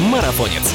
Марафонец.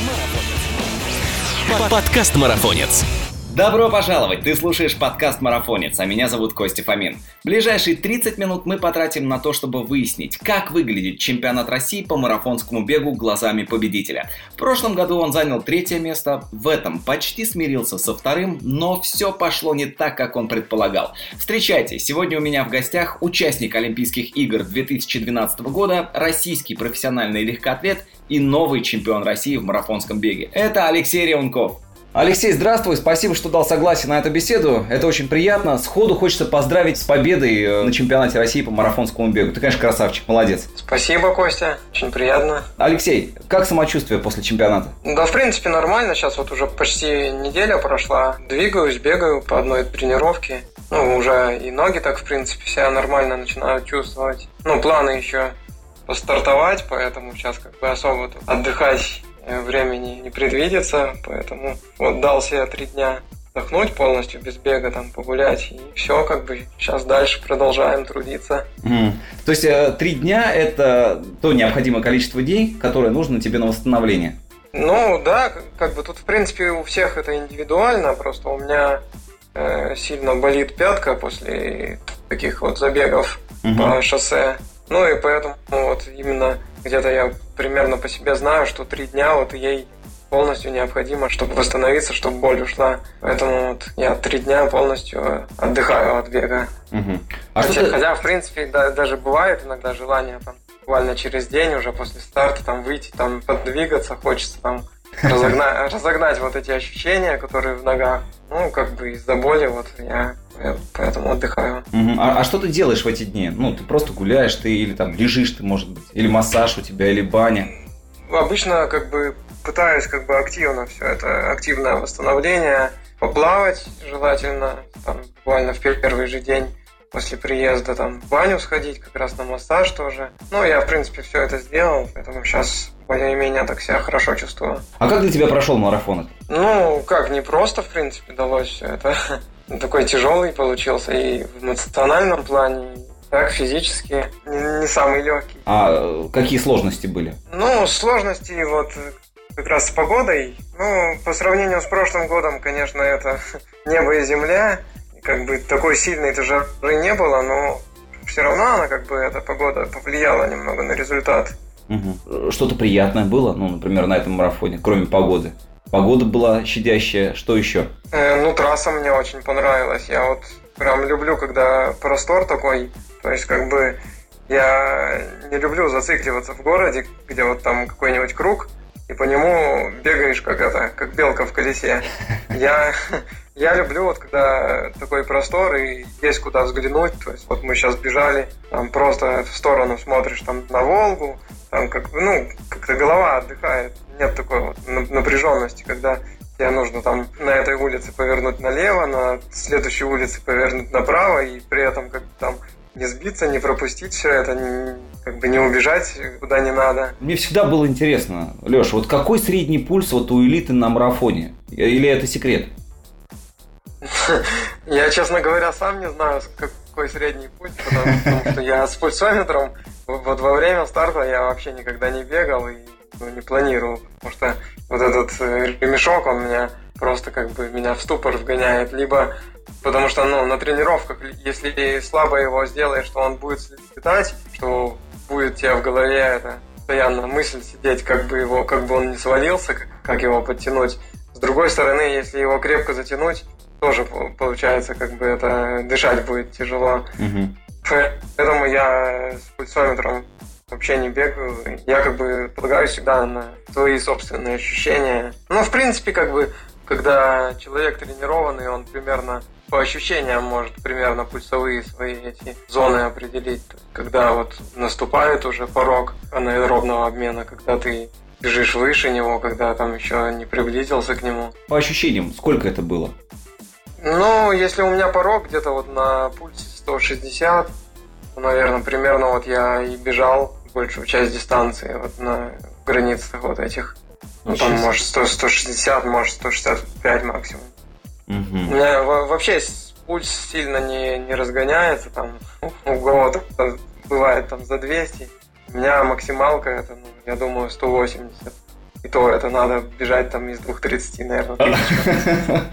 Подкаст Марафонец. Добро пожаловать! Ты слушаешь подкаст «Марафонец», а меня зовут Костя Фомин. Ближайшие 30 минут мы потратим на то, чтобы выяснить, как выглядит чемпионат России по марафонскому бегу глазами победителя. В прошлом году он занял третье место, в этом почти смирился со вторым, но все пошло не так, как он предполагал. Встречайте, сегодня у меня в гостях участник Олимпийских игр 2012 года, российский профессиональный легкоатлет и новый чемпион России в марафонском беге. Это Алексей Реунков. Алексей, здравствуй, спасибо, что дал согласие на эту беседу. Это очень приятно. Сходу хочется поздравить с победой э, на чемпионате России по марафонскому бегу. Ты, конечно, красавчик, молодец. Спасибо, Костя, очень приятно. Алексей, как самочувствие после чемпионата? Да, в принципе, нормально. Сейчас вот уже почти неделя прошла. Двигаюсь, бегаю по одной тренировке. Ну, уже и ноги так, в принципе, себя нормально начинают чувствовать. Ну, планы еще постартовать, поэтому сейчас как бы особо отдыхать времени не предвидится, поэтому вот дал себе три дня отдохнуть полностью без бега, там погулять, и все, как бы сейчас дальше продолжаем трудиться. Mm. То есть э, три дня это то необходимое количество дней, которое нужно тебе на восстановление? Ну да, как бы тут в принципе у всех это индивидуально, просто у меня э, сильно болит пятка после таких вот забегов mm-hmm. по шоссе. Ну и поэтому вот именно где-то я примерно по себе знаю, что три дня вот ей полностью необходимо, чтобы восстановиться, чтобы боль ушла. Поэтому вот я три дня полностью отдыхаю от бега. Угу. А хотя, ты... хотя, в принципе, да, даже бывает иногда желание там буквально через день уже после старта там выйти, там подвигаться, хочется там разогнать, разогнать вот эти ощущения, которые в ногах. Ну, как бы из-за боли вот я поэтому отдыхаю. Угу. А, а что ты делаешь в эти дни? Ну, ты просто гуляешь, ты или там лежишь ты, может быть, или массаж у тебя, или баня? Обычно как бы пытаюсь как бы активно все это, активное восстановление, поплавать желательно, там, буквально в первый же день после приезда там в баню сходить, как раз на массаж тоже. Ну, я, в принципе, все это сделал, поэтому сейчас более-менее так себя хорошо чувствую. А как для тебя прошел марафон? Ну, как, не просто, в принципе, далось все это. Такой тяжелый получился и в эмоциональном плане, так, физически не, не самый легкий. А какие сложности были? Ну, сложности вот как раз с погодой. Ну, по сравнению с прошлым годом, конечно, это небо и земля. Как бы такой сильной жары не было, но все равно она как бы эта погода повлияла немного на результат. Угу. Что-то приятное было, ну, например, на этом марафоне, кроме погоды? Погода была щадящая, что еще? Э, ну, трасса мне очень понравилась. Я вот прям люблю, когда простор такой. То есть, как бы, я не люблю зацикливаться в городе, где вот там какой-нибудь круг, и по нему бегаешь как это, как белка в колесе. Я, я люблю вот когда такой простор и есть куда взглянуть. То есть вот мы сейчас бежали, там просто в сторону смотришь там на Волгу, там как ну как-то голова отдыхает, нет такой вот напряженности, когда тебе нужно там на этой улице повернуть налево, на следующей улице повернуть направо, и при этом как там не сбиться, не пропустить все это, не, как бы не убежать куда не надо. Мне всегда было интересно, Леша, вот какой средний пульс вот у элиты на марафоне? Или это секрет? Я, честно говоря, сам не знаю, какой средний пульс, потому что я с пульсометром вот во время старта я вообще никогда не бегал и ну, не планировал, потому что вот этот э, ремешок, он меня просто как бы меня в ступор вгоняет, либо потому что ну, на тренировках, если слабо его сделаешь, то он будет слетать, что будет тебе в голове это постоянно мысль сидеть, как бы его, как бы он не свалился, как его подтянуть. С другой стороны, если его крепко затянуть, тоже получается, как бы это дышать будет тяжело. Угу. Поэтому я с пульсометром вообще не бегаю. Я как бы полагаюсь всегда на свои собственные ощущения. Ну, в принципе, как бы, когда человек тренированный, он примерно по ощущениям может примерно пульсовые свои эти зоны определить. Когда вот наступает уже порог анаэробного обмена, когда ты бежишь выше него, когда там еще не приблизился к нему. По ощущениям, сколько это было? Ну, если у меня порог где-то вот на пульсе 160, наверное, примерно вот я и бежал большую часть дистанции вот на границах вот этих. Ну, там, может, 100, 160, может, 165 максимум. Угу. У меня вообще пульс сильно не, не разгоняется, там, у кого-то бывает там за 200. У меня максималка это, ну, я думаю, 180. И то это надо бежать там из 2.30, наверное.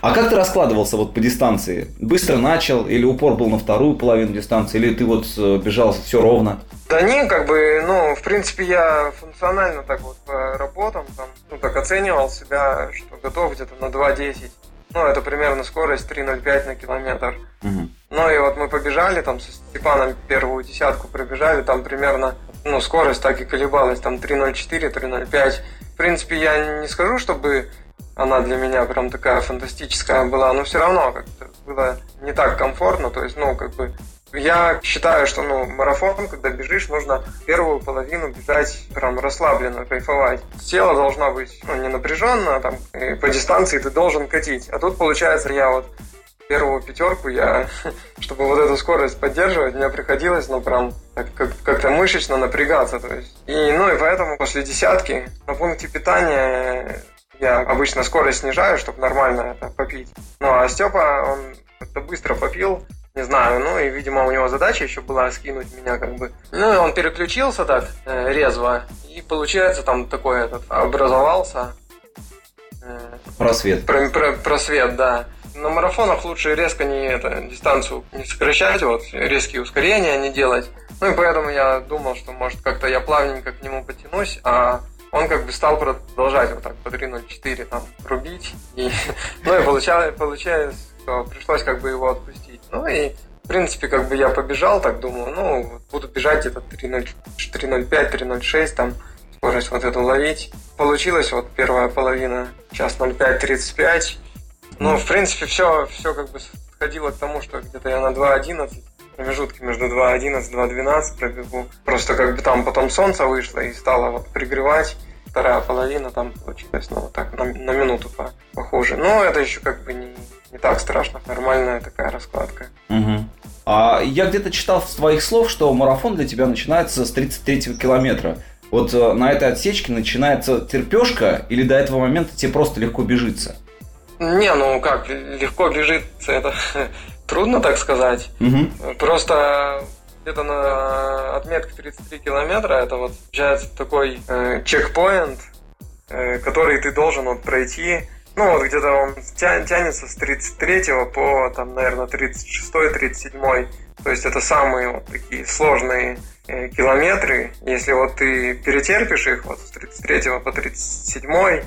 А как ты раскладывался вот по дистанции? Быстро начал или упор был на вторую половину дистанции, или ты вот э, бежал все ровно? Да не, как бы, ну, в принципе, я функционально так вот по работам, там, ну, так оценивал себя, что готов где-то на 2.10. Ну, это примерно скорость 3.05 на километр. Угу. Ну, и вот мы побежали, там, со Степаном первую десятку пробежали, там примерно, ну, скорость так и колебалась, там, 3.04, 3.05. В принципе, я не скажу, чтобы она для меня прям такая фантастическая была, но все равно как-то было не так комфортно, то есть, ну, как бы я считаю, что ну, марафон, когда бежишь, нужно первую половину бежать прям расслабленно, кайфовать. Тело должно быть ну, не напряженно, там, и по дистанции ты должен катить. А тут, получается, я вот первую пятерку, я, чтобы вот эту скорость поддерживать, мне приходилось, ну, прям как- как-то мышечно напрягаться. То есть. И, ну, и поэтому после десятки на пункте питания я обычно скорость снижаю, чтобы нормально это попить. Ну, а Степа, он как-то быстро попил, не знаю, ну и, видимо, у него задача еще была скинуть меня как бы. Ну и он переключился так э, резво, и получается там такой этот образовался. Э, просвет. Про, про, просвет, да. На марафонах лучше резко не это, дистанцию не сокращать, вот резкие ускорения не делать. Ну и поэтому я думал, что может как-то я плавненько к нему потянусь, а он как бы стал продолжать вот так по 3.04 там рубить. Ну и получалось, получалось, что пришлось как бы его отпустить. Ну и, в принципе, как бы я побежал, так думаю, ну, буду бежать где-то 3.05, 3.06, там, скорость вот эту ловить. Получилось вот первая половина, час 0.5.35. Ну, в принципе, все, все как бы сходило к тому, что где-то я на 2.11, промежутки между 2.11 2.12 пробегу. Просто как бы там потом солнце вышло и стало вот пригревать. Вторая половина там получилась, ну, вот так, на, на минуту по, похоже. Но это еще как бы не, не так страшно, нормальная такая раскладка. Угу. А я где-то читал с твоих слов, что марафон для тебя начинается с 33 километра. Вот э, на этой отсечке начинается терпешка или до этого момента тебе просто легко бежится? Не, ну как, легко бежится, это трудно так сказать. Угу. Просто где-то на отметке 33 километра это вот получается такой э, чекпоинт, э, который ты должен вот пройти ну, вот где-то он тянется с 33 по, там, наверное, 36-37. То есть это самые вот такие сложные э, километры. Если вот ты перетерпишь их вот с 33 по 37,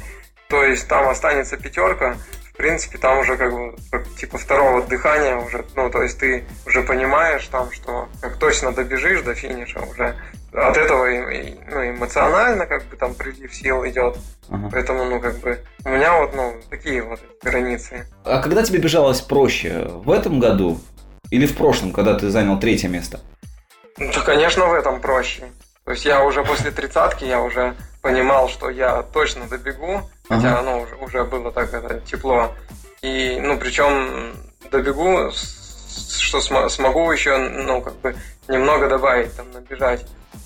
то есть там останется пятерка, принципе, там уже как бы как, типа второго дыхания уже, ну, то есть ты уже понимаешь там, что как точно добежишь до финиша уже от этого ну, эмоционально как бы там прилив сил идет. Ага. Поэтому, ну, как бы, у меня вот, ну, такие вот границы. А когда тебе бежалось проще? В этом году или в прошлом, когда ты занял третье место? Ну, да, конечно, в этом проще. То есть я уже после тридцатки, я уже понимал, что я точно добегу, хотя, ага. ну, уже, уже было так это тепло. И, ну, причем добегу, что смогу еще, ну, как бы, немного добавить, там, набежать.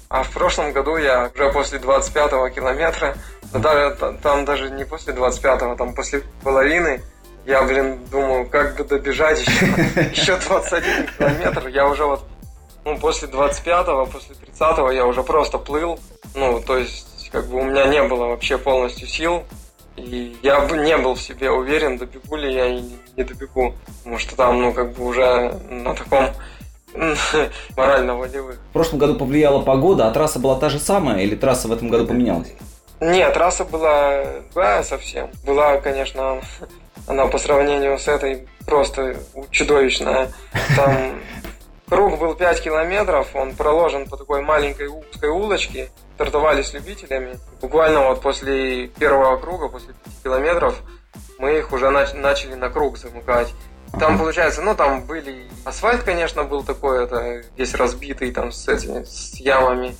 А в прошлом году я уже после 25-го километра, даже, там даже не после 25-го, там после половины, я, блин, думаю, как бы добежать еще, еще 21 километр. Я уже вот, ну, после 25-го, после 30-го я уже просто плыл. Ну, то есть, как бы у меня не было вообще полностью сил. И я бы не был в себе уверен, добегу ли я и не добегу. Потому что там, ну, как бы уже на таком морально-волевых. В прошлом году повлияла погода, а трасса была та же самая или трасса в этом году поменялась? Нет, трасса была другая совсем. Была, конечно, она по сравнению с этой просто чудовищная. Там круг был 5 километров, он проложен по такой маленькой узкой улочке. Стартовали любителями. Буквально вот после первого круга, после 5 километров, мы их уже начали на круг замыкать. Там, получается, ну, там были... Асфальт, конечно, был такой, это весь разбитый, там, с этими, с ямами.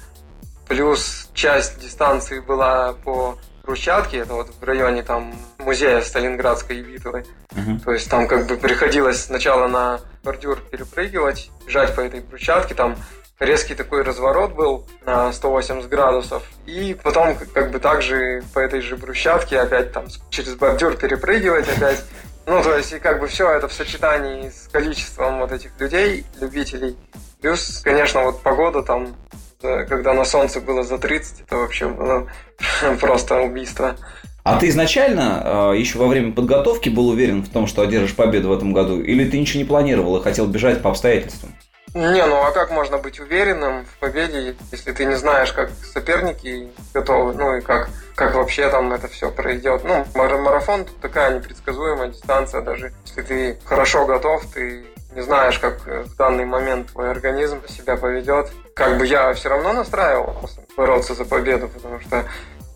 Плюс часть дистанции была по брусчатке, это вот в районе там музея Сталинградской Битвы. Uh-huh. То есть там как бы приходилось сначала на бордюр перепрыгивать, бежать по этой брусчатке, там резкий такой разворот был на 180 градусов. И потом как бы также по этой же брусчатке опять там через бордюр перепрыгивать, опять ну, то есть, и как бы все это в сочетании с количеством вот этих людей, любителей. Плюс, конечно, вот погода там когда на солнце было за 30, это вообще было просто убийство. А ты изначально, э, еще во время подготовки, был уверен в том, что одержишь победу в этом году? Или ты ничего не планировал и хотел бежать по обстоятельствам? Не, ну а как можно быть уверенным в победе, если ты не знаешь, как соперники готовы, ну и как, как вообще там это все пройдет. Ну, марафон такая непредсказуемая дистанция, даже если ты хорошо готов, ты не знаешь, как в данный момент твой организм себя поведет. Как бы я все равно настраивался бороться за победу, потому что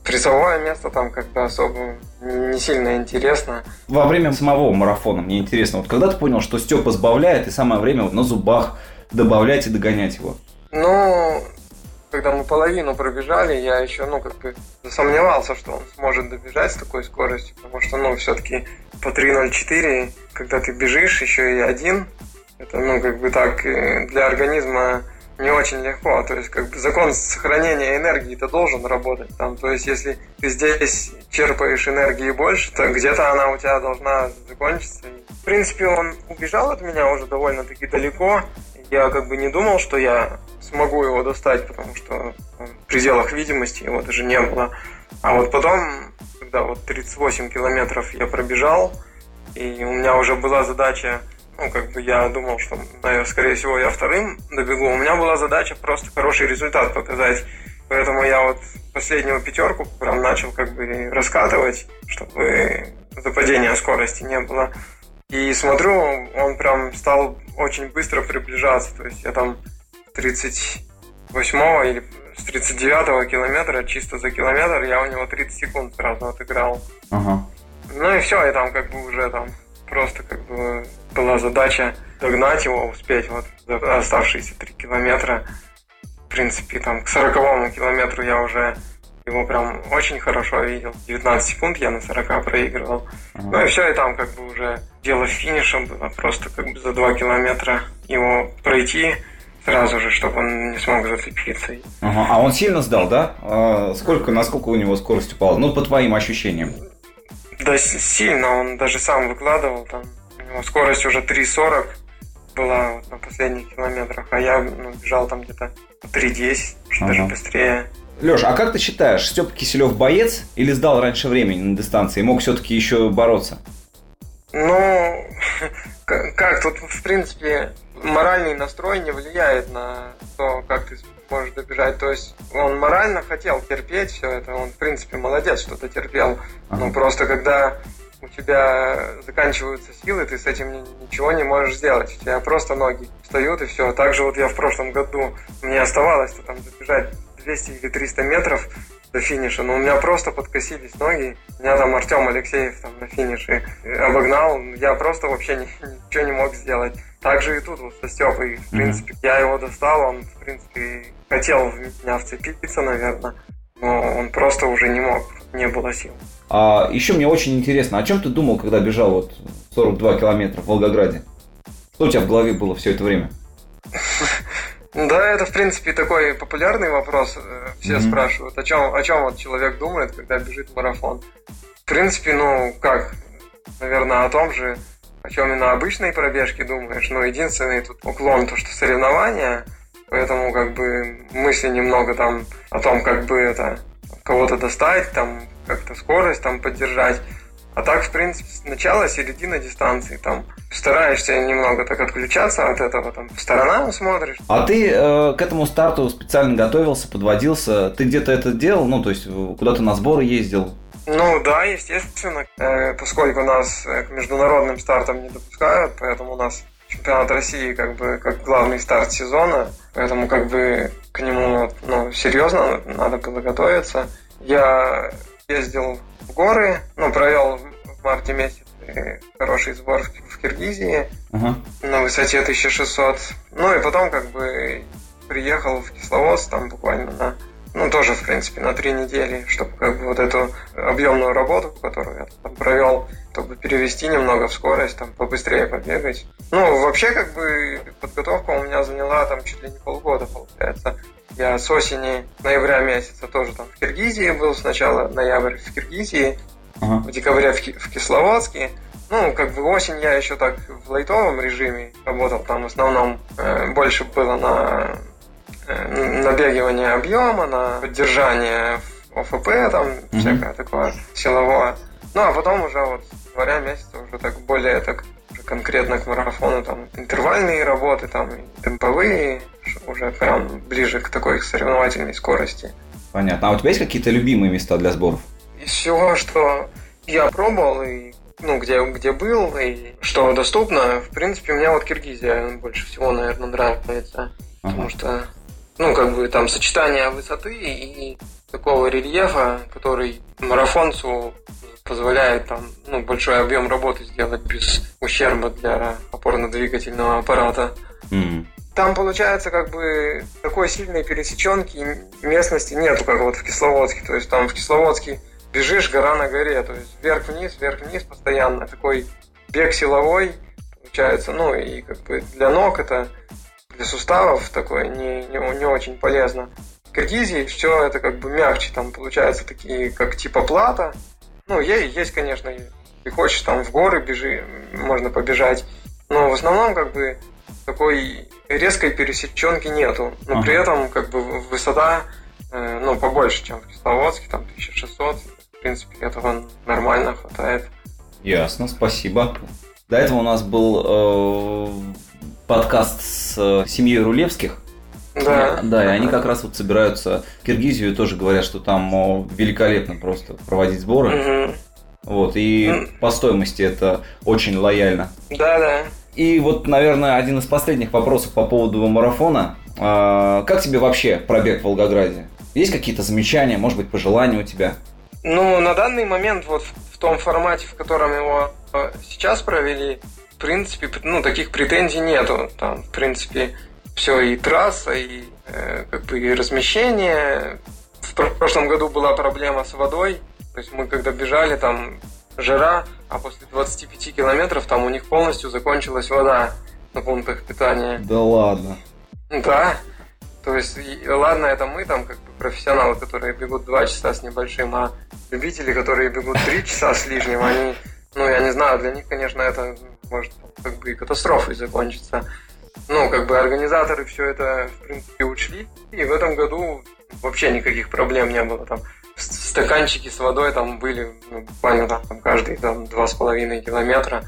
призовое место там как бы особо не сильно интересно. Во время самого марафона мне интересно, вот когда ты понял, что Степа сбавляет, и самое время вот на зубах добавлять и догонять его? Ну, когда мы половину пробежали, я еще, ну, как бы засомневался, что он сможет добежать с такой скоростью, потому что, ну, все-таки по 3.04, когда ты бежишь еще и один, это, ну, как бы так, э, для организма не очень легко. То есть, как бы закон сохранения энергии это должен работать там. То есть, если ты здесь черпаешь энергии больше, то где-то она у тебя должна закончиться. В принципе, он убежал от меня уже довольно-таки далеко. Я как бы не думал, что я смогу его достать, потому что в пределах видимости его даже не было. А вот потом, когда вот 38 километров я пробежал, и у меня уже была задача ну, как бы я думал, что, наверное, скорее всего, я вторым добегу. У меня была задача просто хороший результат показать. Поэтому я вот последнюю пятерку прям начал как бы раскатывать, чтобы западения скорости не было. И смотрю, он прям стал очень быстро приближаться. То есть я там 38 или с 39 километра, чисто за километр, я у него 30 секунд сразу отыграл. Ага. Ну и все, и там как бы уже там просто как бы была задача догнать его, успеть вот за оставшиеся три километра. В принципе, там к сороковому километру я уже его прям очень хорошо видел. 19 секунд я на 40 проигрывал. Ага. Ну и все, и там как бы уже дело финиша было. Просто как бы за 2 километра его пройти сразу же, чтобы он не смог зацепиться. Ага. А он сильно сдал, да? А сколько, насколько у него скорость упала? Ну, по твоим ощущениям. Да, сильно. Он даже сам выкладывал там него скорость уже 3.40 была вот на последних километрах, а я ну, бежал там где-то 3.10, ага. даже быстрее. Леш, а как ты считаешь, Степ Киселев боец или сдал раньше времени на дистанции и мог все-таки еще бороться? Ну, как тут, в принципе, моральный настрой не влияет на то, как ты сможешь добежать. То есть он морально хотел терпеть все это, он, в принципе, молодец, что-то терпел. Ага. Но просто когда у тебя заканчиваются силы, ты с этим ничего не можешь сделать. У тебя просто ноги встают и все. Также вот я в прошлом году, мне оставалось-то там добежать 200 или 300 метров до финиша, но у меня просто подкосились ноги. Меня там Артем Алексеев там на финише обогнал. Я просто вообще ни, ничего не мог сделать. Также и тут вот со Степой, в принципе, mm-hmm. я его достал, он, в принципе, хотел в меня вцепиться, наверное, но он просто уже не мог, не было сил. А еще мне очень интересно, о чем ты думал, когда бежал вот 42 километра в Волгограде? Что у тебя в голове было все это время? Да, это, в принципе, такой популярный вопрос. Э, все mm-hmm. спрашивают, о чем, о чем вот человек думает, когда бежит марафон. В принципе, ну, как, наверное, о том же, о чем и на обычной пробежке думаешь. Но единственный тут уклон, то, что соревнования, поэтому, как бы, мысли немного там о том, как бы это кого-то достать, там, как-то скорость там поддержать. А так, в принципе, начало, середина дистанции, там, стараешься немного так отключаться от этого, там, по сторонам смотришь. А ты э, к этому старту специально готовился, подводился? Ты где-то это делал? Ну, то есть, куда-то на сборы ездил? Ну, да, естественно, э, поскольку нас э, к международным стартам не допускают, поэтому у нас чемпионат России как бы как главный старт сезона, поэтому как бы к нему ну, серьезно надо было готовиться. Я ездил в горы, ну, провел в марте месяце хороший сбор в Киргизии uh-huh. на высоте 1600. Ну и потом как бы приехал в Кисловодск, там буквально на ну, тоже, в принципе, на три недели, чтобы как бы вот эту объемную работу, которую я там провел, чтобы перевести немного в скорость, там, побыстрее побегать. Ну, вообще, как бы, подготовка у меня заняла там чуть ли не полгода, получается. Я с осени, ноября месяца тоже там в Киргизии был, сначала ноябрь в Киргизии, ага. в декабре в, в Кисловодске. Ну, как бы осень я еще так в лайтовом режиме работал, там в основном э, больше было на э, набегивание объема, на поддержание ОФП, там mm-hmm. всякое такое силовое. Ну, а потом уже вот с января месяца уже так более так конкретно к марафону, там интервальные работы, там и темповые, уже прям ближе к такой соревновательной скорости. Понятно. А у тебя есть какие-то любимые места для сборов? Из всего, что я пробовал и ну, где, где был и что доступно, в принципе, у меня вот Киргизия больше всего, наверное, нравится. Ага. Потому что, ну, как бы там сочетание высоты и такого рельефа, который марафонцу позволяет там ну, большой объем работы сделать без ущерба для опорно-двигательного аппарата. Mm-hmm. Там получается как бы такой сильной пересеченки местности нету, как вот в Кисловодске. То есть там в Кисловодске бежишь гора на горе, то есть вверх-вниз, вверх-вниз постоянно. Такой бег силовой получается, ну и как бы для ног это для суставов такое не, не, не очень полезно. В Киргизии все это как бы мягче, там получается такие как типа плата. Ну, есть, есть конечно, если хочешь там в горы бежи, можно побежать, но в основном как бы такой резкой пересеченки нету. Но ага. при этом как бы высота э, ну, побольше, чем в Кисловодске, там 1600 в принципе, этого нормально хватает. Ясно, спасибо. До этого у нас был э, подкаст с э, семьей Рулевских. Да. Да, и они как раз вот собираются в Киргизию тоже говорят, что там великолепно просто проводить сборы. Угу. Вот, и mm. по стоимости это очень лояльно. Да, да. И вот, наверное, один из последних вопросов по поводу марафона. А, как тебе вообще пробег в Волгограде? Есть какие-то замечания, может быть, пожелания у тебя? Ну, на данный момент, вот в том формате, в котором его э, сейчас провели, в принципе, ну, таких претензий нету. Там, в принципе, все и трасса, и э, как бы и размещение. В прошлом году была проблема с водой. То есть мы когда бежали, там жара, а после 25 километров там у них полностью закончилась вода на пунктах питания. Да ладно. Да. То есть, и, ладно, это мы там как бы профессионалы, которые бегут 2 часа с небольшим, а любители, которые бегут 3 часа с лишним, они, ну, я не знаю, для них, конечно, это может как бы и катастрофой закончиться. Ну, как бы организаторы все это, в принципе, учли, и в этом году вообще никаких проблем не было. Там стаканчики с водой там были ну, буквально там, каждые там, два с половиной километра.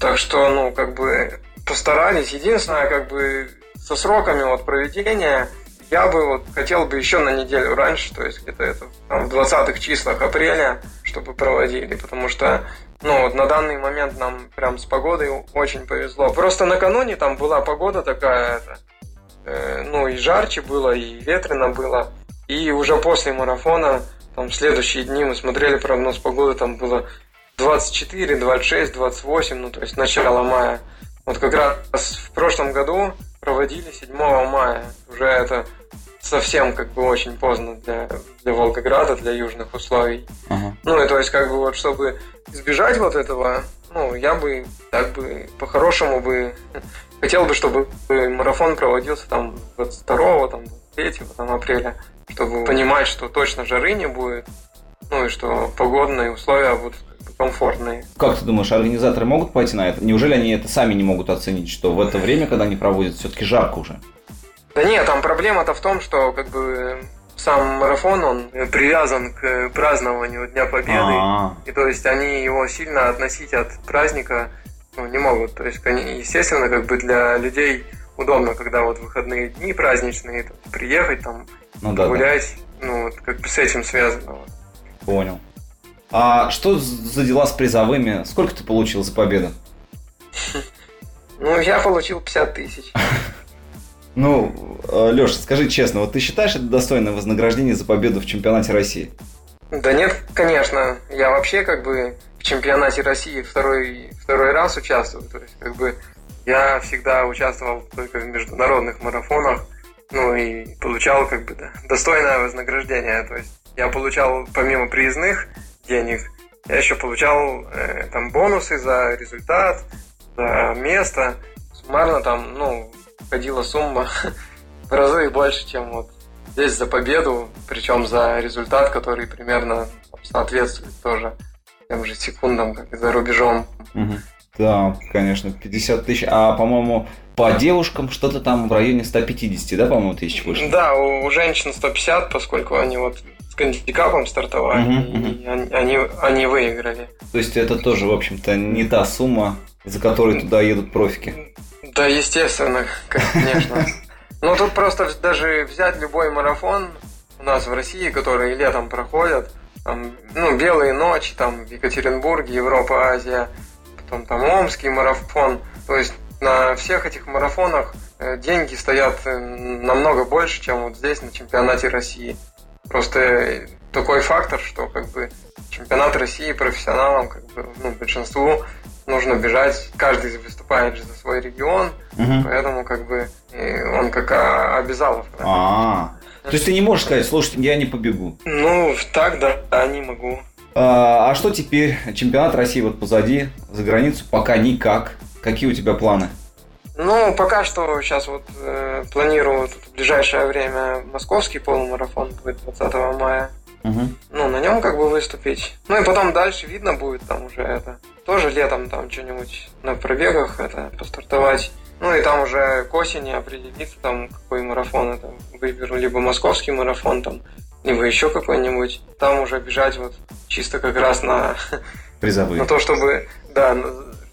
Так что, ну, как бы постарались. Единственное, как бы со сроками вот проведения я бы вот хотел бы еще на неделю раньше, то есть где-то это там, в 20-х числах апреля, чтобы проводили, потому что ну вот на данный момент нам прям с погодой очень повезло. Просто накануне там была погода такая, э, ну и жарче было, и ветрено было. И уже после марафона, там в следующие дни мы смотрели прогноз погоды, там было 24, 26, 28, ну то есть начало мая. Вот как раз в прошлом году проводили 7 мая. Уже это совсем как бы очень поздно для, для Волгограда, для южных условий. Ага. Ну и то есть как бы вот чтобы избежать вот этого, ну я бы так бы по-хорошему бы хотел бы, чтобы марафон проводился там 22 там 23 там, апреля, чтобы понимать, что точно жары не будет, ну и что погодные условия будут комфортные. Как ты думаешь, организаторы могут пойти на это? Неужели они это сами не могут оценить, что в это время, когда они проводят, все-таки жарко уже? Да нет, там проблема-то в том, что как бы сам марафон, он привязан к празднованию Дня Победы. А-а-а. И то есть они его сильно относить от праздника ну, не могут. То есть, они, естественно, как бы для людей удобно, когда вот выходные дни праздничные, там, приехать там, ну, да, гулять, да. ну, вот, как бы с этим связано. Понял. А что за дела с призовыми? Сколько ты получил за победу? Ну, я получил 50 тысяч. Ну, э, Леша, скажи честно, вот ты считаешь это достойное вознаграждение за победу в чемпионате России? Да нет, конечно. Я вообще как бы в чемпионате России второй, второй раз участвую. То есть как бы я всегда участвовал только в международных марафонах, ну и получал как бы да, достойное вознаграждение. То есть я получал помимо приездных денег. Я еще получал э, там бонусы за результат, за место. Суммарно там, ну, ходила сумма в разы больше, чем вот здесь за победу, причем за результат, который примерно соответствует тоже тем же секундам, как и за рубежом. Угу. Да, конечно, 50 тысяч. А, по-моему, по девушкам что-то там в районе 150, да, по-моему, тысяч вышло? Да, у, у женщин 150, поскольку они вот с гандикапом стартовали, угу, и Они, они, они выиграли. То есть это тоже, в общем-то, не та сумма, за которой туда едут профики? Да, естественно, конечно. Ну, тут просто даже взять любой марафон у нас в России, которые летом проходят, там, ну, белые ночи, там, в Екатеринбурге, Европа, Азия, потом там Омский марафон. То есть на всех этих марафонах э, деньги стоят э, намного больше, чем вот здесь на чемпионате России. Просто э, такой фактор, что как бы чемпионат России профессионалам, как бы, ну, большинству нужно бежать, каждый выступает же за свой регион, угу. поэтому как бы он как обязаловка. А, то есть ты не можешь сказать, слушайте, я не побегу? Ну, так да, да, не могу. А, а что теперь? Чемпионат России вот позади, за границу пока никак. Какие у тебя планы? Ну, пока что сейчас вот э, планирую в ближайшее время московский полумарафон будет 20 мая. Угу. Ну, на нем как бы выступить. Ну и потом дальше видно будет там уже это. Тоже летом там что-нибудь на пробегах это постартовать. Ну и там уже к осени определиться там какой марафон это выберу. Либо московский марафон там, либо еще какой-нибудь. Там уже бежать вот чисто как раз на... Призовые. На то, чтобы, да,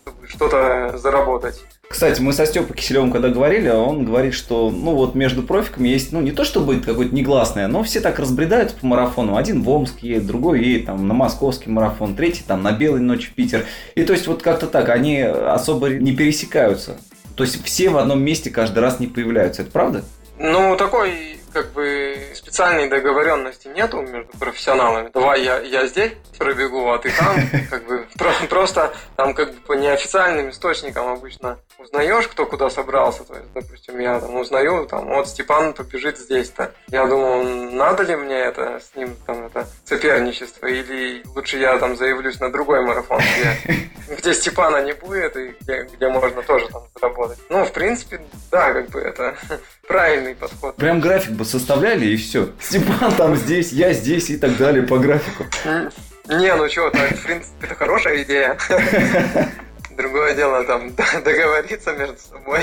чтобы что-то заработать. Кстати, мы со Степой Киселевым когда говорили, он говорит, что ну вот между профиками есть, ну не то чтобы какое-то негласное, но все так разбредаются по марафону. Один в Омск едет, другой едет там на московский марафон, третий там на Белой ночи в Питер. И то есть вот как-то так, они особо не пересекаются. То есть все в одном месте каждый раз не появляются. Это правда? Ну, такой как бы специальной договоренности нету между профессионалами. Давай я, я здесь пробегу, а ты там. Как бы просто там как бы по неофициальным источникам обычно узнаешь, кто куда собрался. То есть, допустим, я там узнаю, там, вот Степан побежит здесь-то. Я думаю, надо ли мне это с ним там это соперничество, или лучше я там заявлюсь на другой марафон, где, где Степана не будет и где, где можно тоже там заработать. Ну, в принципе, да, как бы это правильный подход. Прям график бы составляли и все. Степан там здесь, я здесь и так далее по графику. Не, ну что, в принципе, это хорошая идея. Другое дело там договориться между собой.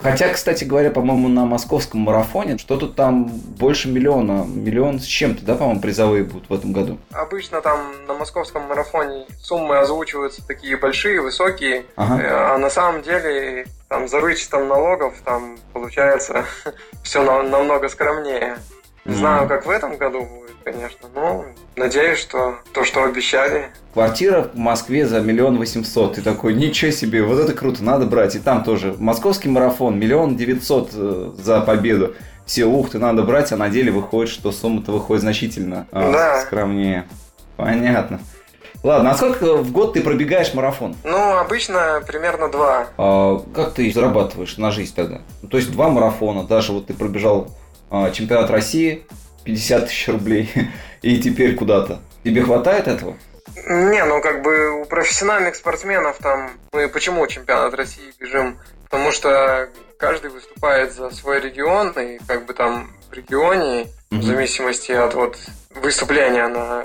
Хотя, кстати говоря, по-моему, на московском марафоне что-то там больше миллиона, миллион с чем-то, да, по-моему, призовые будут в этом году. Обычно там на московском марафоне суммы озвучиваются такие большие, высокие, ага. Э, а на самом деле там за вычетом налогов там получается все намного скромнее. Не знаю, как в этом году будет, конечно, но надеюсь, что то, что обещали. Квартира в Москве за миллион восемьсот. Ты такой, ничего себе, вот это круто, надо брать. И там тоже московский марафон, миллион девятьсот э, за победу. Все, ух ты, надо брать, а на деле выходит, что сумма-то выходит значительно а, да. скромнее. Понятно. Ладно, а сколько в год ты пробегаешь марафон? Ну, обычно примерно два. А как ты зарабатываешь на жизнь тогда? То есть два марафона, даже вот ты пробежал а, чемпионат России, 50 тысяч рублей, и теперь куда-то. Тебе хватает этого? Не, ну как бы у профессиональных спортсменов там мы почему чемпионат России бежим? Потому что каждый выступает за свой регион, и как бы там в регионе, mm-hmm. в зависимости от вот выступления на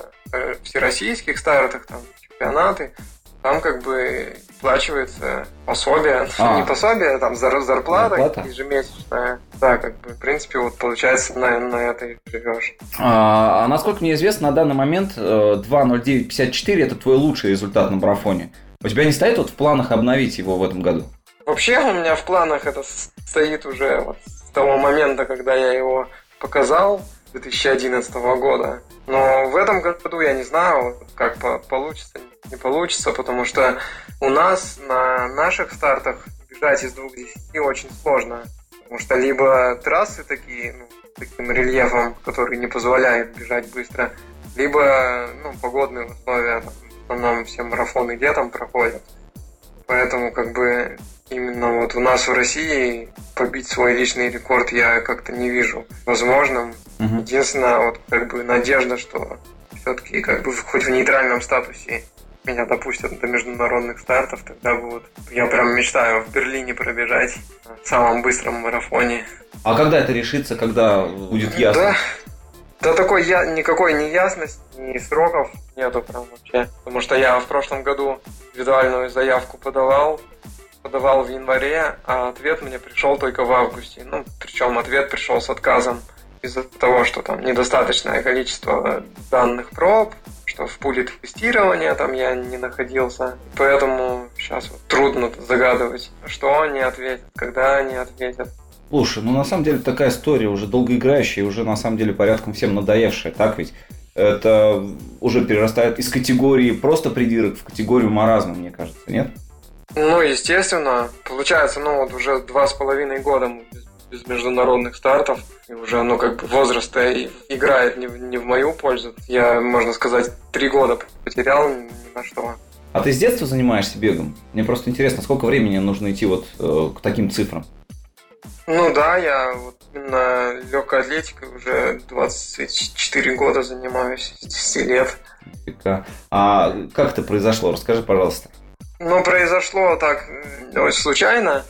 всероссийских стартах, там чемпионаты, там как бы оплачивается пособие, а. не пособие, а там зарплата, зарплата ежемесячная. Да, как бы, в принципе, вот получается на, на это и живешь. А, а насколько мне известно, на данный момент 2.09.54 э, это твой лучший результат на марафоне. У тебя не стоит вот в планах обновить его в этом году? Вообще у меня в планах это стоит уже вот с того момента, когда я его показал 2011 года. Но в этом году я не знаю, как получится, не получится, потому что у нас на наших стартах бежать из двух десяти очень сложно. Потому что либо трассы такие, ну, таким рельефом, который не позволяет бежать быстро, либо ну, погодные условия, там, в основном все марафоны летом проходят. Поэтому как бы именно вот у нас в России побить свой личный рекорд я как-то не вижу возможным. Угу. Единственное, вот как бы надежда, что все-таки как бы хоть в нейтральном статусе меня допустят до международных стартов, тогда будут. Я прям мечтаю в Берлине пробежать в самом быстром марафоне. А когда это решится, когда будет ясно? Да. Да такой я, никакой неясности, ни сроков нету прям вообще. Потому что я в прошлом году индивидуальную заявку подавал, подавал в январе, а ответ мне пришел только в августе. Ну, причем ответ пришел с отказом из-за того, что там недостаточное количество данных проб, что в пуле тестирования там я не находился. Поэтому сейчас вот трудно загадывать, что они ответят, когда они ответят. Слушай, ну на самом деле такая история уже долгоиграющая, уже на самом деле порядком всем надоевшая, так ведь? Это уже перерастает из категории просто придирок в категорию маразма, мне кажется, нет? Ну, естественно. Получается, ну вот уже два с половиной года без, без международных стартов. И уже, ну, как бы возраст играет не в, не в мою пользу. Я, можно сказать, три года потерял ни на что. А ты с детства занимаешься бегом? Мне просто интересно, сколько времени нужно идти вот э, к таким цифрам? Ну да, я вот на легкой атлетикой уже 24 года занимаюсь, с 10 лет. А как это произошло? Расскажи, пожалуйста. Ну, произошло так очень случайно.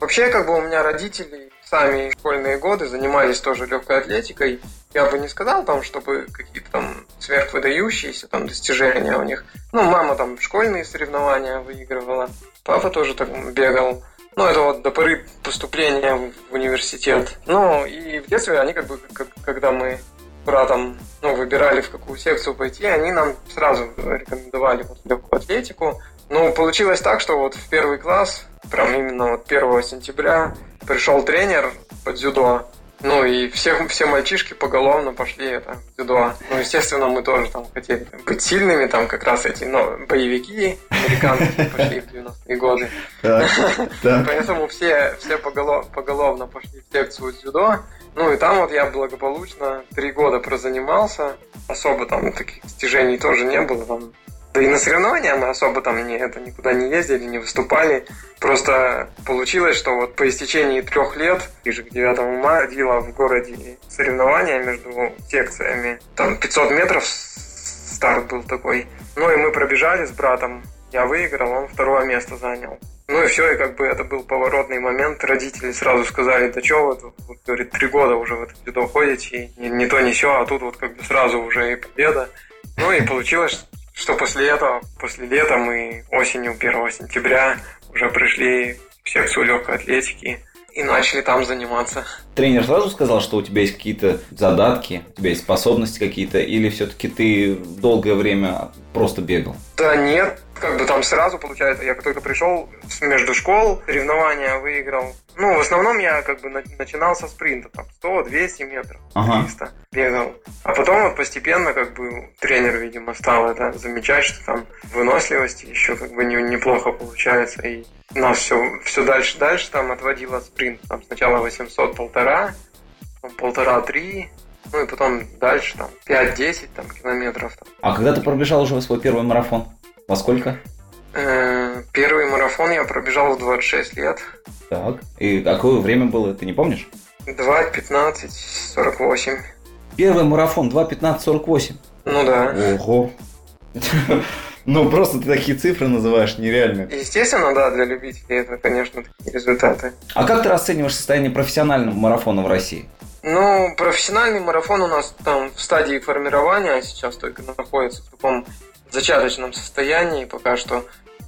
Вообще, как бы у меня родители сами школьные годы занимались тоже легкой атлетикой. Я бы не сказал там, чтобы какие-то там сверхвыдающиеся там достижения у них. Ну, мама там школьные соревнования выигрывала, папа тоже так бегал. Ну, это вот до поры поступления в университет. Ну, и в детстве они как бы, как, когда мы братом ну, выбирали, в какую секцию пойти, они нам сразу рекомендовали вот легкую атлетику. Ну, получилось так, что вот в первый класс, прям именно вот 1 сентября, пришел тренер по дзюдо, ну и все, все мальчишки поголовно пошли это, в дзюдо. Ну, естественно, мы тоже там хотели быть сильными, там как раз эти ну, боевики американские пошли в 90-е годы. Поэтому все, все поголовно пошли в секцию дзюдо. Ну и там вот я благополучно три года прозанимался. Особо там таких достижений тоже не было. Там да и на соревнования мы особо там не, это, никуда не ездили, не выступали. Просто получилось, что вот по истечении трех лет, ближе к 9 мая, ходила в городе соревнования между секциями. Там 500 метров старт был такой. Ну и мы пробежали с братом. Я выиграл, он второе место занял. Ну и все, и как бы это был поворотный момент. Родители сразу сказали, да что вы тут, вот, говорит, три года уже в это дзюдо ходите, и не, не то, не все, а тут вот как бы сразу уже и победа. Ну и получилось, что после этого, после лета мы осенью 1 сентября уже пришли в секцию легкой атлетики и начали там заниматься. Тренер сразу сказал, что у тебя есть какие-то задатки, у тебя есть способности какие-то, или все-таки ты долгое время просто бегал? Да нет, как бы там сразу, получается, я только пришел между школ, соревнования выиграл. Ну, в основном я как бы начинал со спринта, там 100-200 метров, 300 ага. бегал. А потом вот постепенно как бы тренер, видимо, стал это замечать, что там выносливости еще как бы не, неплохо получается. И нас все, все дальше дальше там отводило спринт. Там сначала 800 полтора, полтора-три, ну и потом дальше там 5-10 там, километров. Там. А когда ты пробежал уже свой первый марафон? Во сколько? Э, первый марафон я пробежал в 26 лет. Так. И какое время было, ты не помнишь? 2.15.48. Первый марафон 2.15.48? Ну да. Ого. Ну, просто ты такие цифры называешь нереально. Естественно, да, для любителей это, конечно, такие результаты. А как ты расцениваешь состояние профессионального марафона в России? Ну, профессиональный марафон у нас там в стадии формирования сейчас только находится в таком зачаточном состоянии пока что.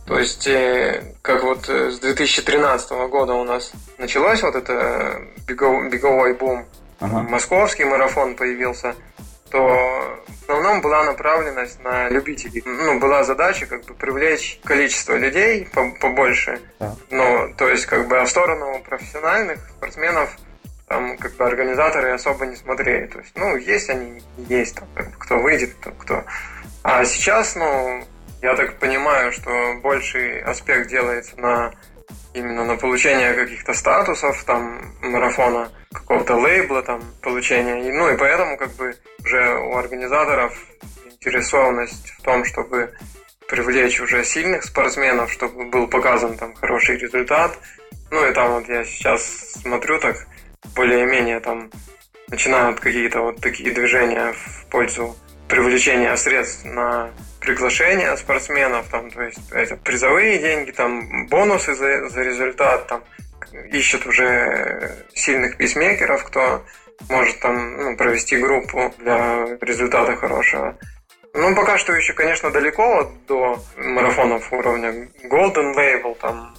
То есть, э, как вот э, с 2013 года у нас началось вот это беговой, беговой бум, ага. московский марафон появился, то в основном была направленность на любителей. Ну, была задача как бы привлечь количество людей побольше. Да. Ну, то есть, как бы, а в сторону профессиональных спортсменов там как бы организаторы особо не смотрели. То есть, ну, есть они, есть, там, как бы, кто выйдет, кто, кто а сейчас, ну, я так понимаю, что больший аспект делается на именно на получение каких-то статусов, там, марафона, какого-то лейбла, там, получения. И, ну, и поэтому, как бы, уже у организаторов интересованность в том, чтобы привлечь уже сильных спортсменов, чтобы был показан там хороший результат. Ну, и там вот я сейчас смотрю так, более-менее там начинают какие-то вот такие движения в пользу привлечение средств на приглашение спортсменов, там, то есть это призовые деньги, там, бонусы за, за результат, там, ищут уже сильных писмейкеров, кто может там ну, провести группу для результата хорошего. Ну, пока что еще, конечно, далеко до марафонов уровня Golden Label, там,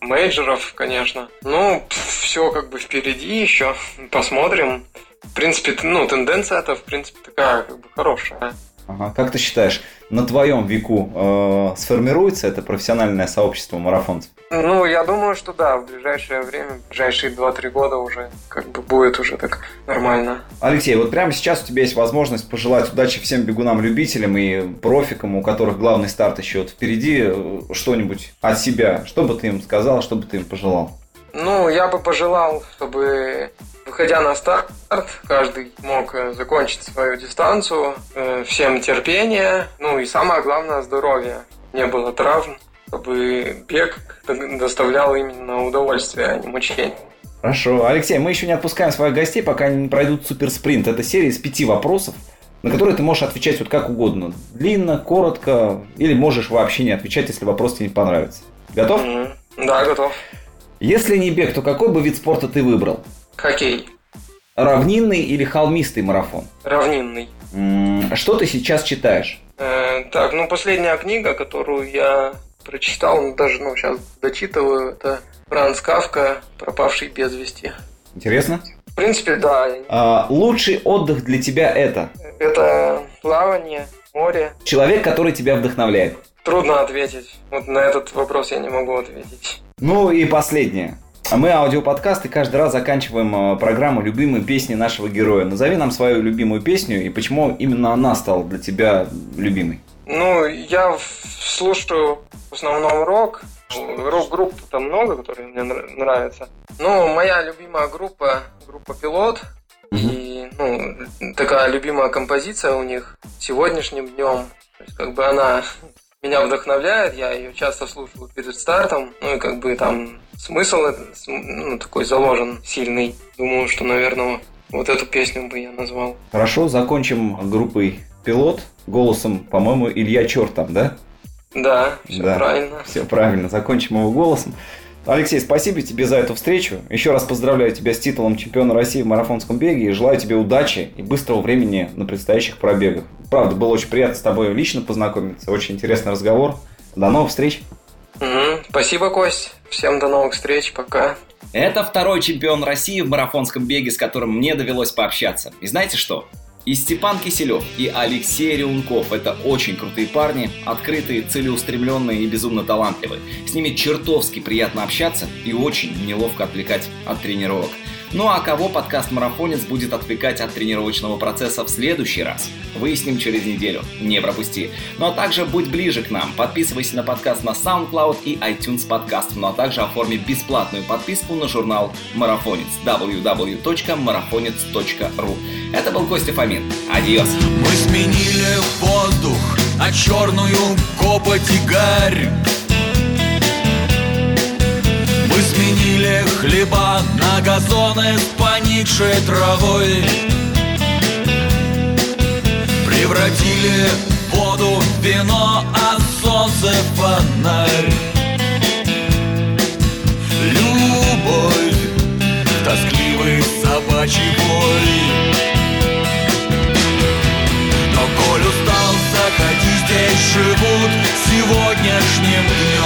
мейджеров, конечно. Ну, все как бы впереди еще. Посмотрим. В принципе, ну, тенденция это, в принципе, такая как бы хорошая. Ага. Как ты считаешь, на твоем веку э, сформируется это профессиональное сообщество марафонцев? Ну, я думаю, что да, в ближайшее время, в ближайшие 2-3 года уже как бы будет уже так нормально. Алексей, вот прямо сейчас у тебя есть возможность пожелать удачи всем бегунам-любителям и профикам, у которых главный старт еще вот впереди, э, что-нибудь от себя. Что бы ты им сказал, что бы ты им пожелал? Ну, я бы пожелал, чтобы выходя на старт, каждый мог э, закончить свою дистанцию. Э, всем терпения, ну и самое главное здоровье. Не было травм, чтобы бег доставлял именно удовольствие, а не мучение. Хорошо. Алексей, мы еще не отпускаем своих гостей, пока они не пройдут суперспринт. Это серия из пяти вопросов, на которые ты можешь отвечать вот как угодно. Длинно, коротко, или можешь вообще не отвечать, если вопрос тебе не понравится. Готов? Mm-hmm. Да, готов. Если не бег, то какой бы вид спорта ты выбрал? Хоккей. Равнинный или холмистый марафон? Равнинный. Что ты сейчас читаешь? Э, так, ну последняя книга, которую я прочитал, ну, даже ну, сейчас дочитываю, это Франц Кавка «Пропавший без вести». Интересно? В принципе, да. А, лучший отдых для тебя это? Это плавание, море. Человек, который тебя вдохновляет? Трудно ответить. Вот на этот вопрос я не могу ответить. Ну и последнее. А мы аудиоподкасты каждый раз заканчиваем э, программу «Любимые песни нашего героя». Назови нам свою любимую песню и почему именно она стала для тебя любимой. Ну, я слушаю в основном рок. Рок-групп там много, которые мне нравятся. Ну, моя любимая группа, группа «Пилот». И, ну, такая любимая композиция у них сегодняшним днем. То есть, как бы она меня вдохновляет, я ее часто слушаю перед стартом, ну и как бы там смысл ну, такой заложен сильный. Думаю, что, наверное, вот эту песню бы я назвал. Хорошо, закончим группой «Пилот» голосом, по-моему, Илья Чертом, да? Да, все да, правильно. Все правильно, закончим его голосом. Алексей, спасибо тебе за эту встречу. Еще раз поздравляю тебя с титулом чемпиона России в марафонском беге и желаю тебе удачи и быстрого времени на предстоящих пробегах. Правда, было очень приятно с тобой лично познакомиться. Очень интересный разговор. До новых встреч. Угу. Спасибо, Кость. Всем до новых встреч. Пока. Это второй чемпион России в марафонском беге, с которым мне довелось пообщаться. И знаете что? И Степан Киселев, и Алексей Реунков – это очень крутые парни, открытые, целеустремленные и безумно талантливые. С ними чертовски приятно общаться и очень неловко отвлекать от тренировок. Ну а кого подкаст «Марафонец» будет отвлекать от тренировочного процесса в следующий раз? Выясним через неделю. Не пропусти. Ну а также будь ближе к нам. Подписывайся на подкаст на SoundCloud и iTunes подкаст. Ну а также оформи бесплатную подписку на журнал «Марафонец» www.marafonец.ru Это был Костя Фомин. Адьос. Мы сменили воздух на черную копоть и гарь. Сменили хлеба на газоны с поникшей травой. Превратили воду в вино, а солнце в фонарь. Любовь, тоскливый собачий бой. Но коль устал, заходи, здесь живут сегодняшним днем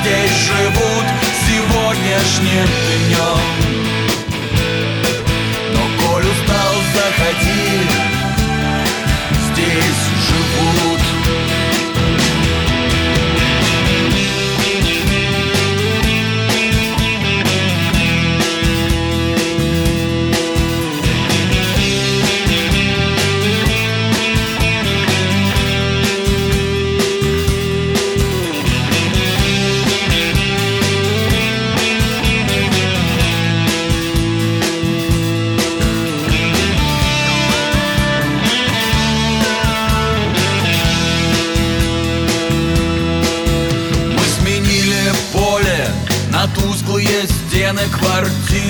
здесь живут сегодняшним днем Но коль устал, заходи, здесь живут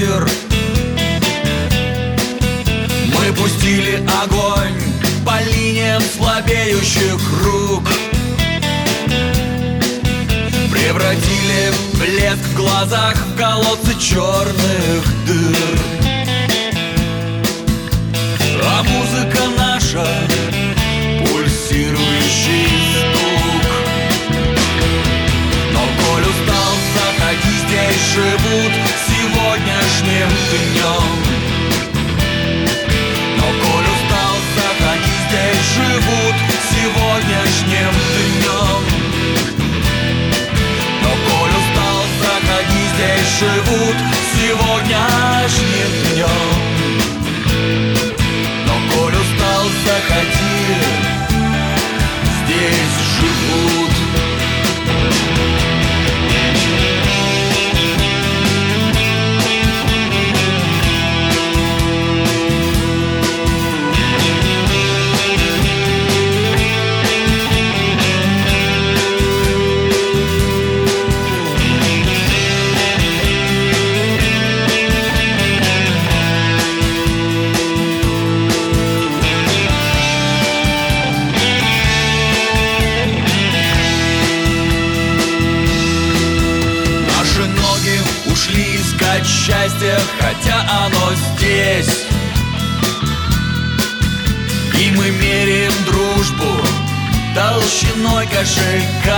стены квартир Пустили огонь по линиям слабеющих рук. Превратили блеск в глазах в колодцы черных дыр. А музыка наша пульсирующий стук. Но коль устал, заходи, здесь живут сегодняшним днем. Но коль устал, заходи, здесь живут сегодняшним днем. Но коль устал, заходи, здесь живут сегодняшним днем. Но коль устал, заходи, здесь живут shake